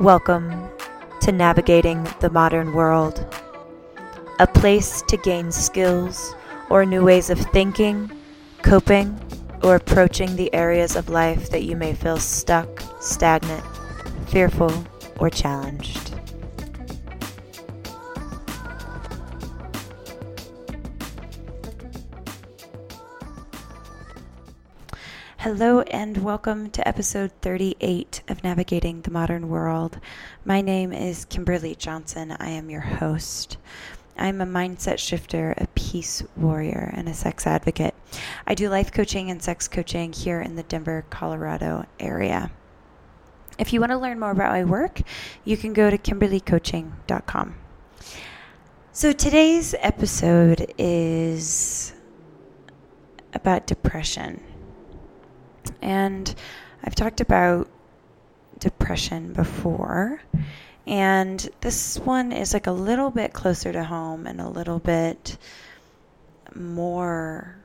Welcome to Navigating the Modern World, a place to gain skills or new ways of thinking, coping, or approaching the areas of life that you may feel stuck, stagnant, fearful, or challenged. Hello, and welcome to episode 38 of Navigating the Modern World. My name is Kimberly Johnson. I am your host. I'm a mindset shifter, a peace warrior, and a sex advocate. I do life coaching and sex coaching here in the Denver, Colorado area. If you want to learn more about my work, you can go to kimberlycoaching.com. So today's episode is about depression. And I've talked about depression before. And this one is like a little bit closer to home and a little bit more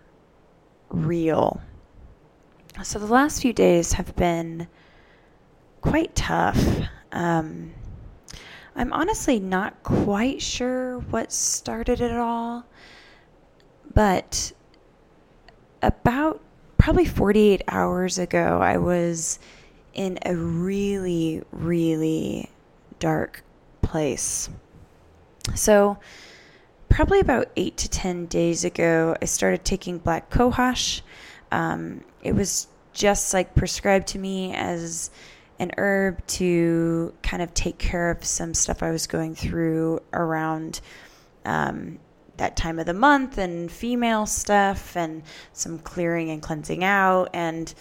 real. So the last few days have been quite tough. Um, I'm honestly not quite sure what started it all, but about probably 48 hours ago, I was in a really, really dark place. So, probably about eight to 10 days ago, I started taking black cohosh. Um, it was just like prescribed to me as an herb to kind of take care of some stuff I was going through around um, that time of the month and female stuff and some clearing and cleansing out. And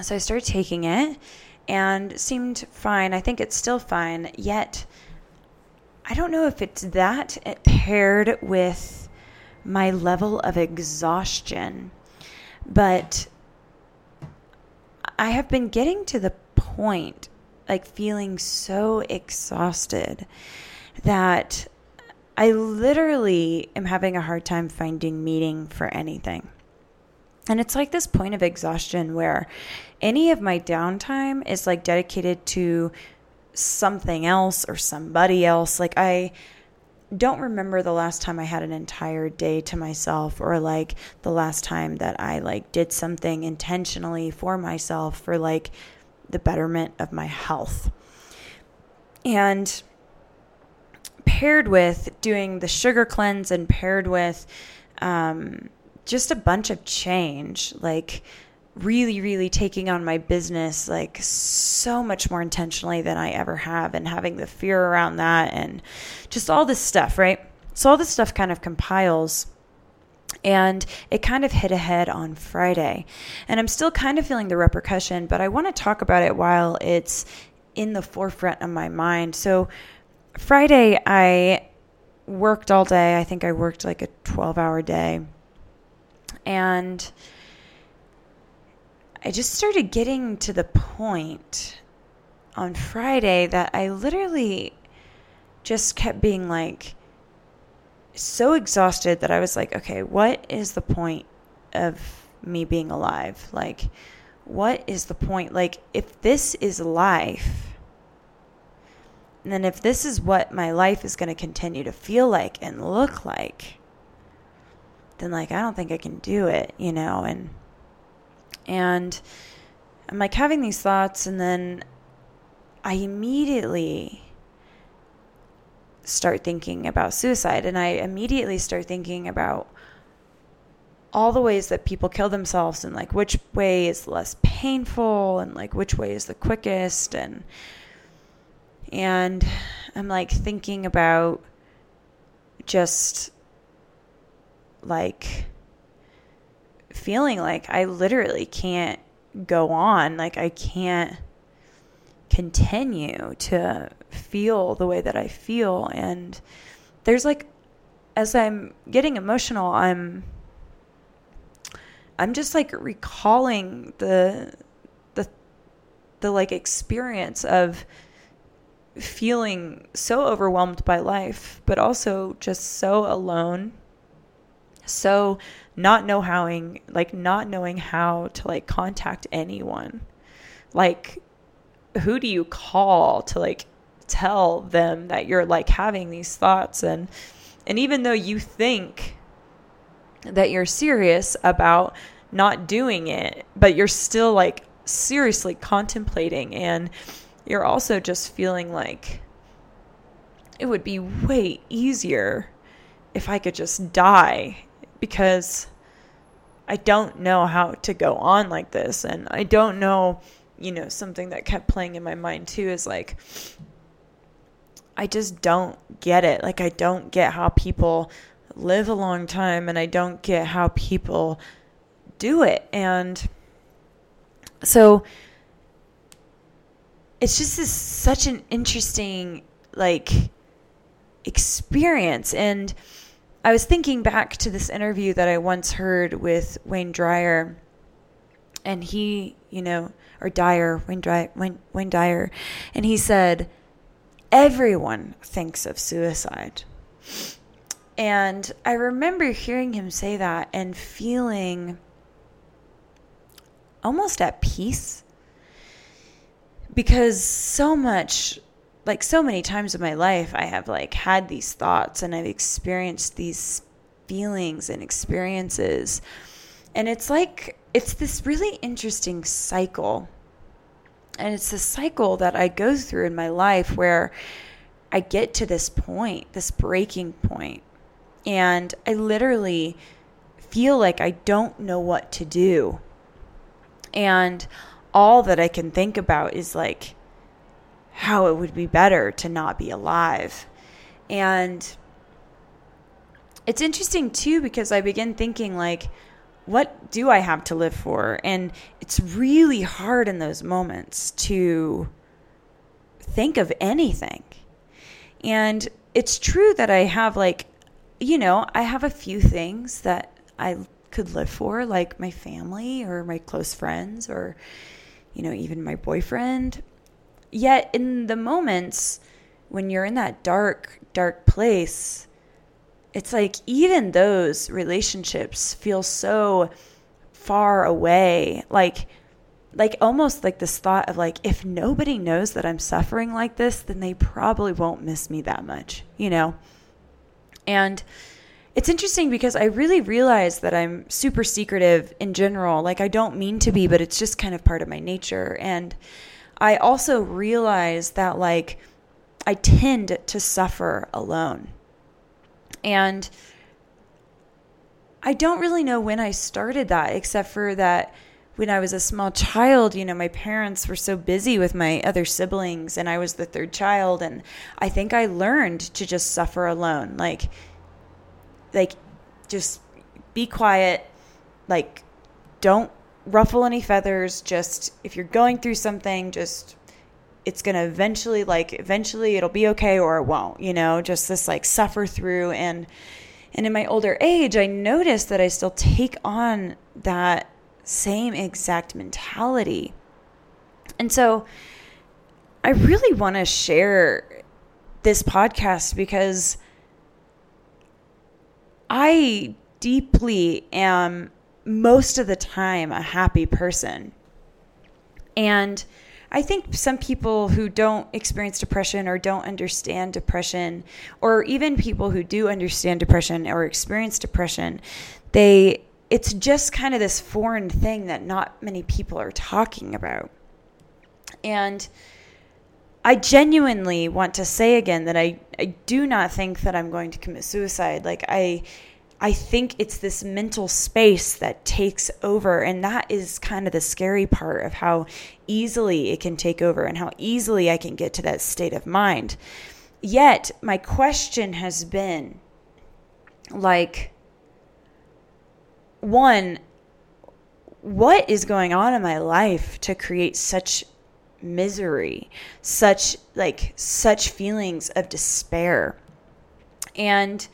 so I started taking it and seemed fine. I think it's still fine, yet I don't know if it's that it paired with my level of exhaustion, but I have been getting to the point, like feeling so exhausted that I literally am having a hard time finding meaning for anything. And it's like this point of exhaustion where any of my downtime is like dedicated to something else or somebody else. Like, I don't remember the last time I had an entire day to myself or like the last time that I like did something intentionally for myself for like the betterment of my health. And paired with doing the sugar cleanse and paired with um, just a bunch of change, like really, really taking on my business like so much more intentionally than I ever have, and having the fear around that, and just all this stuff, right? So, all this stuff kind of compiles. And it kind of hit ahead on Friday. And I'm still kind of feeling the repercussion, but I want to talk about it while it's in the forefront of my mind. So, Friday, I worked all day. I think I worked like a 12 hour day. And I just started getting to the point on Friday that I literally just kept being like so exhausted that I was like, okay, what is the point of me being alive? Like, what is the point? Like, if this is life, and then if this is what my life is going to continue to feel like and look like, then like I don't think I can do it, you know, and and I'm like having these thoughts and then I immediately start thinking about suicide and I immediately start thinking about all the ways that people kill themselves and like which way is less painful and like which way is the quickest and and I'm like thinking about just like feeling like I literally can't go on. Like I can't continue to feel the way that I feel. And there's like, as I'm getting emotional, I'm. I'm just like recalling the the the like experience of feeling so overwhelmed by life, but also just so alone, so not know howing, like not knowing how to like contact anyone. Like who do you call to like tell them that you're like having these thoughts and and even though you think that you're serious about not doing it, but you're still like seriously contemplating and you're also just feeling like it would be way easier if I could just die because I don't know how to go on like this and I don't know, you know, something that kept playing in my mind too is like I just don't get it. Like I don't get how people live a long time and I don't get how people do it. And so it's just this such an interesting like experience and I was thinking back to this interview that I once heard with Wayne Dyer and he, you know, or Dyer, Wayne Wayne, Wayne Dyer, and he said everyone thinks of suicide. And I remember hearing him say that and feeling almost at peace because so much like so many times in my life I have like had these thoughts and I've experienced these feelings and experiences and it's like it's this really interesting cycle and it's the cycle that I go through in my life where I get to this point, this breaking point, and I literally feel like I don't know what to do. And all that I can think about is like how it would be better to not be alive. And it's interesting too because I begin thinking like what do I have to live for? And it's really hard in those moments to think of anything. And it's true that I have like you know, I have a few things that I could live for, like my family or my close friends or, you know, even my boyfriend. Yet in the moments when you're in that dark, dark place, it's like even those relationships feel so far away. Like, like almost like this thought of like if nobody knows that I'm suffering like this, then they probably won't miss me that much, you know? And it's interesting because I really realize that I'm super secretive in general. Like, I don't mean to be, but it's just kind of part of my nature. And I also realize that, like, I tend to suffer alone. And I don't really know when I started that, except for that when I was a small child, you know, my parents were so busy with my other siblings, and I was the third child. And I think I learned to just suffer alone. Like, like just be quiet. Like don't ruffle any feathers. Just if you're going through something just it's going to eventually like eventually it'll be okay or it won't you know? Just this like suffer through. And and in my older age i noticed that i still take on that same exact mentality. And so i really want to share this podcast because I deeply am most of the time a happy person. And I think some people who don't experience depression or don't understand depression, or even people who do understand depression or experience depression, they it's just kind of this foreign thing that not many people are talking about. And I genuinely want to say again that I, I do not think that I'm going to commit suicide. Like I I think it's this mental space that takes over and that is kind of the scary part of how easily it can take over and how easily I can get to that state of mind. Yet my question has been like one what is going on in my life to create such misery, such like such feelings of despair. And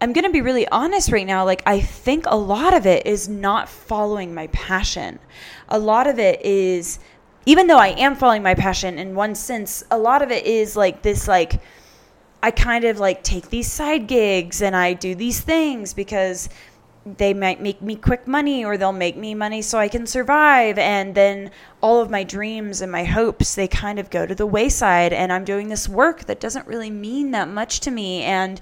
I'm going to be really honest right now. Like, I think a lot of it is not following my passion. A lot of it is, even though I am following my passion in one sense, a lot of it is like this, like, I kind of like take these side gigs and I do these things because they might make me quick money or they'll make me money so I can survive. And then all of my dreams and my hopes, they kind of go to the wayside. And I'm doing this work that doesn't really mean that much to me. And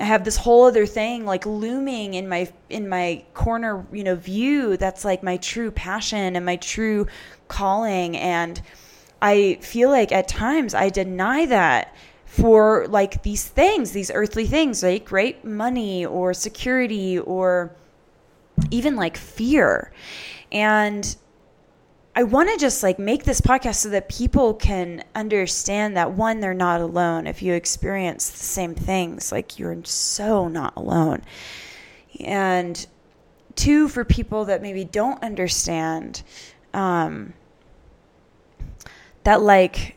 I have this whole other thing like looming in my in my corner, you know, view that's like my true passion and my true calling and I feel like at times I deny that for like these things, these earthly things, like great money or security or even like fear. And I want to just like make this podcast so that people can understand that one, they're not alone. If you experience the same things, like you're so not alone. And two, for people that maybe don't understand, um, that like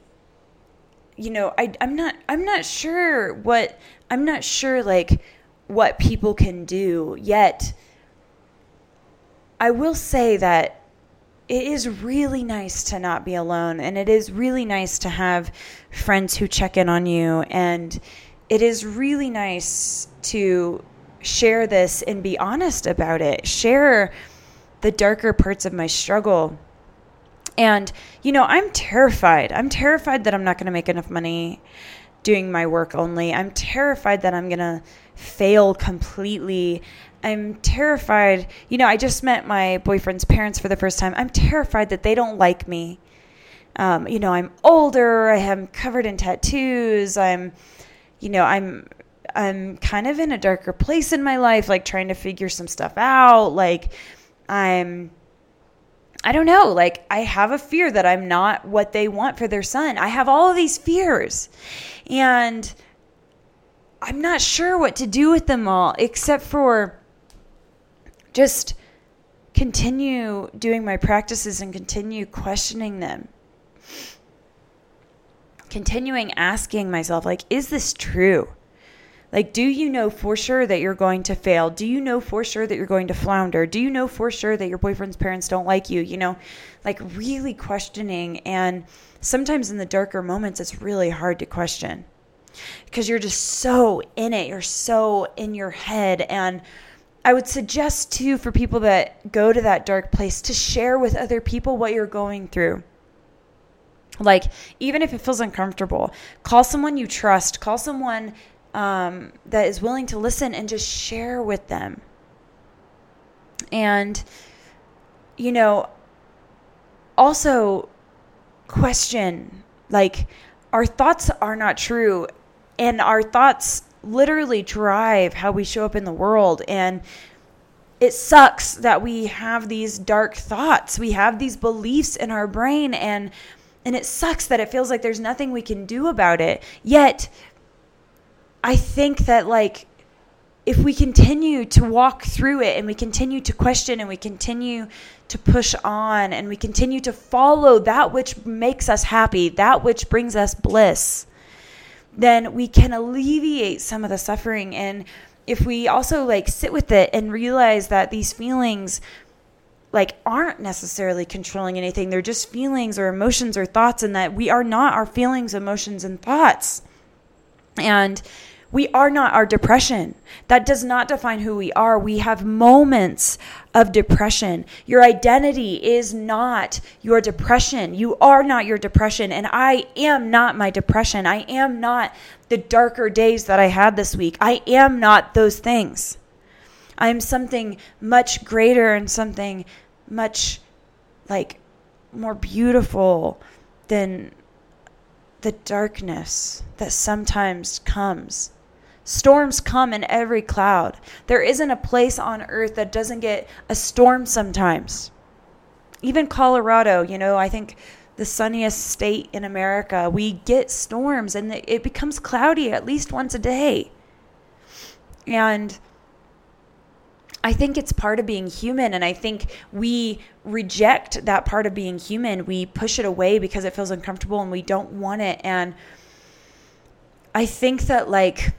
you know, I I'm not I'm not sure what I'm not sure like what people can do yet. I will say that it is really nice to not be alone and it is really nice to have friends who check in on you and it is really nice to share this and be honest about it. Share the darker parts of my struggle and, you know, I'm terrified. I'm terrified that I'm not going to make enough money doing my work only. I'm terrified that I'm going to fail completely. I'm terrified. You know, I just met my boyfriend's parents for the first time. I'm terrified that they don't like me. Um, you know, I'm older. I am covered in tattoos. I'm, you know, I'm I'm kind of in a darker place in my life, like trying to figure some stuff out. Like I'm I don't know. Like, I have a fear that I'm not what they want for their son. I have all of these fears. And I'm not sure what to do with them all, except for just continue doing my practices and continue questioning them. Continuing asking myself, like, is this true? Like, do you know for sure that you're going to fail? Do you know for sure that you're going to flounder? Do you know for sure that your boyfriend's parents don't like you? You know, like really questioning. And sometimes in the darker moments, it's really hard to question because you're just so in it. You're so in your head. And I would suggest too for people that go to that dark place to share with other people what you're going through. Like, even if it feels uncomfortable, call someone you trust, call someone um, that is willing to listen and just share with them. And, you know, also question like, our thoughts are not true, and our thoughts literally drive how we show up in the world. And it sucks that we have these dark thoughts. We have these beliefs in our brain and and it sucks that it feels like there's nothing we can do about it. Yet I think that like if we continue to walk through it and we continue to question and we continue to push on and we continue to follow that which makes us happy, that which brings us bliss, then we can alleviate some of the suffering. And if we also like sit with it and realize that these feelings like aren't necessarily controlling anything, they're just feelings or emotions or thoughts, and that we are not our feelings, emotions, and thoughts. And we are not our depression. That does not define who we are. We have moments of depression. Your identity is not your depression. You are not your depression. And I am not my depression. I am not the darker days that I had this week. I am not those things. I am something much greater and something much like more beautiful than the darkness that sometimes comes Storms come in every cloud. There isn't a place on earth that doesn't get a storm sometimes. Even Colorado, you know, I think the sunniest state in America, we get storms and it becomes cloudy at least once a day. And I think it's part of being human. And I think we reject that part of being human. We push it away because it feels uncomfortable and we don't want it. And I think that, like,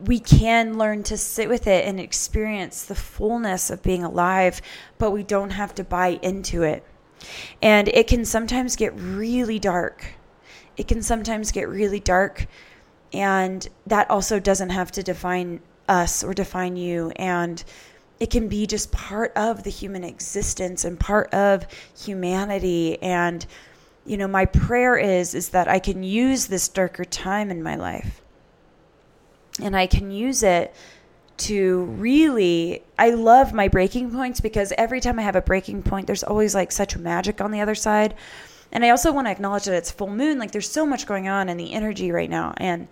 we can learn to sit with it and experience the fullness of being alive, but we don't have to buy into it. And it can sometimes get really dark. It can sometimes get really dark, and that also doesn't have to define us or define you. And it can be just part of the human existence and part of humanity. And, you know, my prayer is, is that I can use this darker time in my life and I can use it to really I love my breaking points because every time I have a breaking point there's always like such magic on the other side. And I also want to acknowledge that it's full moon like there's so much going on in the energy right now and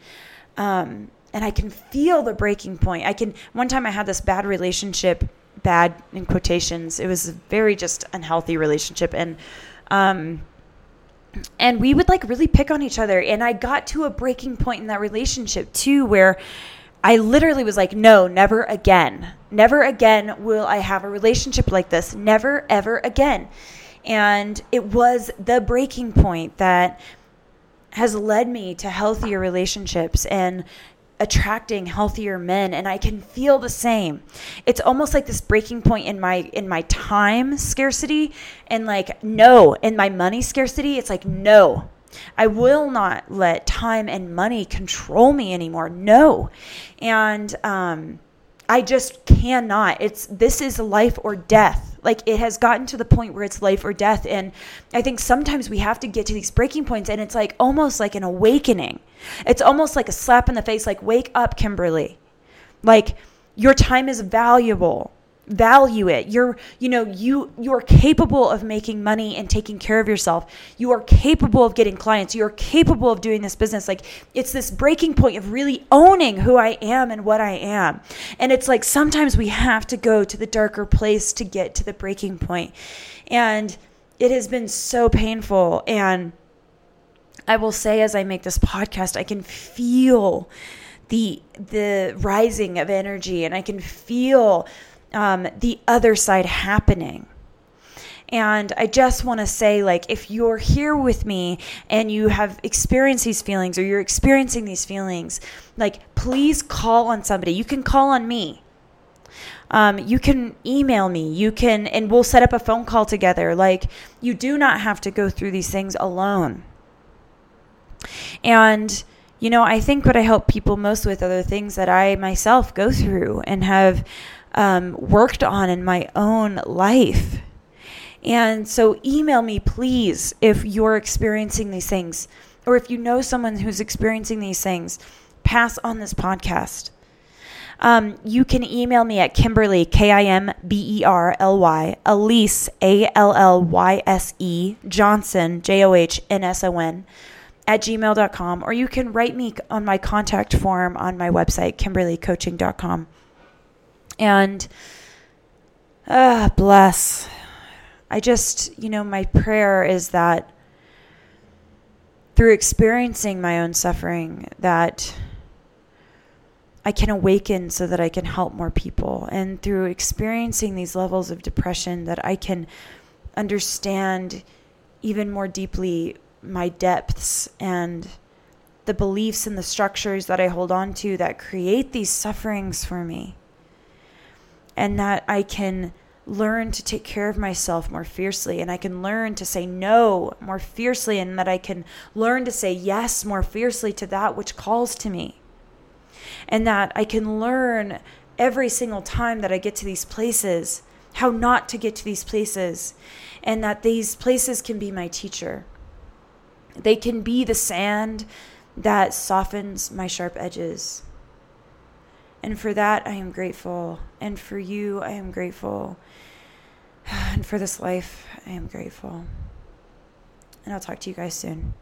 um and I can feel the breaking point. I can one time I had this bad relationship, bad in quotations. It was a very just unhealthy relationship and um and we would like really pick on each other and I got to a breaking point in that relationship too where I literally was like, no, never again. Never again will I have a relationship like this. Never, ever again. And it was the breaking point that has led me to healthier relationships and attracting healthier men and I can feel the same. It's almost like this breaking point in my in my time scarcity and like no, in my money scarcity, it's like no. I will not let time and money control me anymore. No. And um, I just cannot. It's this is life or death. Like it has gotten to the point where it's life or death. And I think sometimes we have to get to these breaking points and it's like almost like an awakening. It's almost like a slap in the face, like, wake up, Kimberly. Like your time is valuable value it. You're you know you you're capable of making money and taking care of yourself. You are capable of getting clients. You're capable of doing this business. Like it's this breaking point of really owning who i am and what i am. And it's like sometimes we have to go to the darker place to get to the breaking point. and it has been so painful. And i will say as i make this podcast i can feel the the rising of energy and i can feel um, the other side happening. And I just want to say, like, if you're here with me and you have experienced these feelings or you're experiencing these feelings, like, please call on somebody. You can call on me. Um, you can email me. You can, and we'll set up a phone call together. Like, you do not have to go through these things alone. And, you know, I think what I help people most with are the things that I myself go through and have um, worked on in my own life. And so, email me, please, if you're experiencing these things, or if you know someone who's experiencing these things, pass on this podcast. Um, you can email me at Kimberly, K I M B E R L Y, Allyse, A L L Y S E, Johnson, J O H N S O N, at gmail.com, or you can write me on my contact form on my website, kimberlycoaching.com. And ah, bless. I just, you know, my prayer is that through experiencing my own suffering that I can awaken so that I can help more people and through experiencing these levels of depression that I can understand even more deeply my depths and the beliefs and the structures that I hold on to that create these sufferings for me and that I can learn to take care of myself more fiercely and I can learn to say no more fiercely and that I can learn to say yes more fiercely to that which calls to me. And that I can learn every single time that I get to these places how not to get to these places and that these places can be my teacher. They can be the sand that softens my sharp edges. And for that, I am grateful. And for you, I am grateful. And for this life, I am grateful. And I'll talk to you guys soon.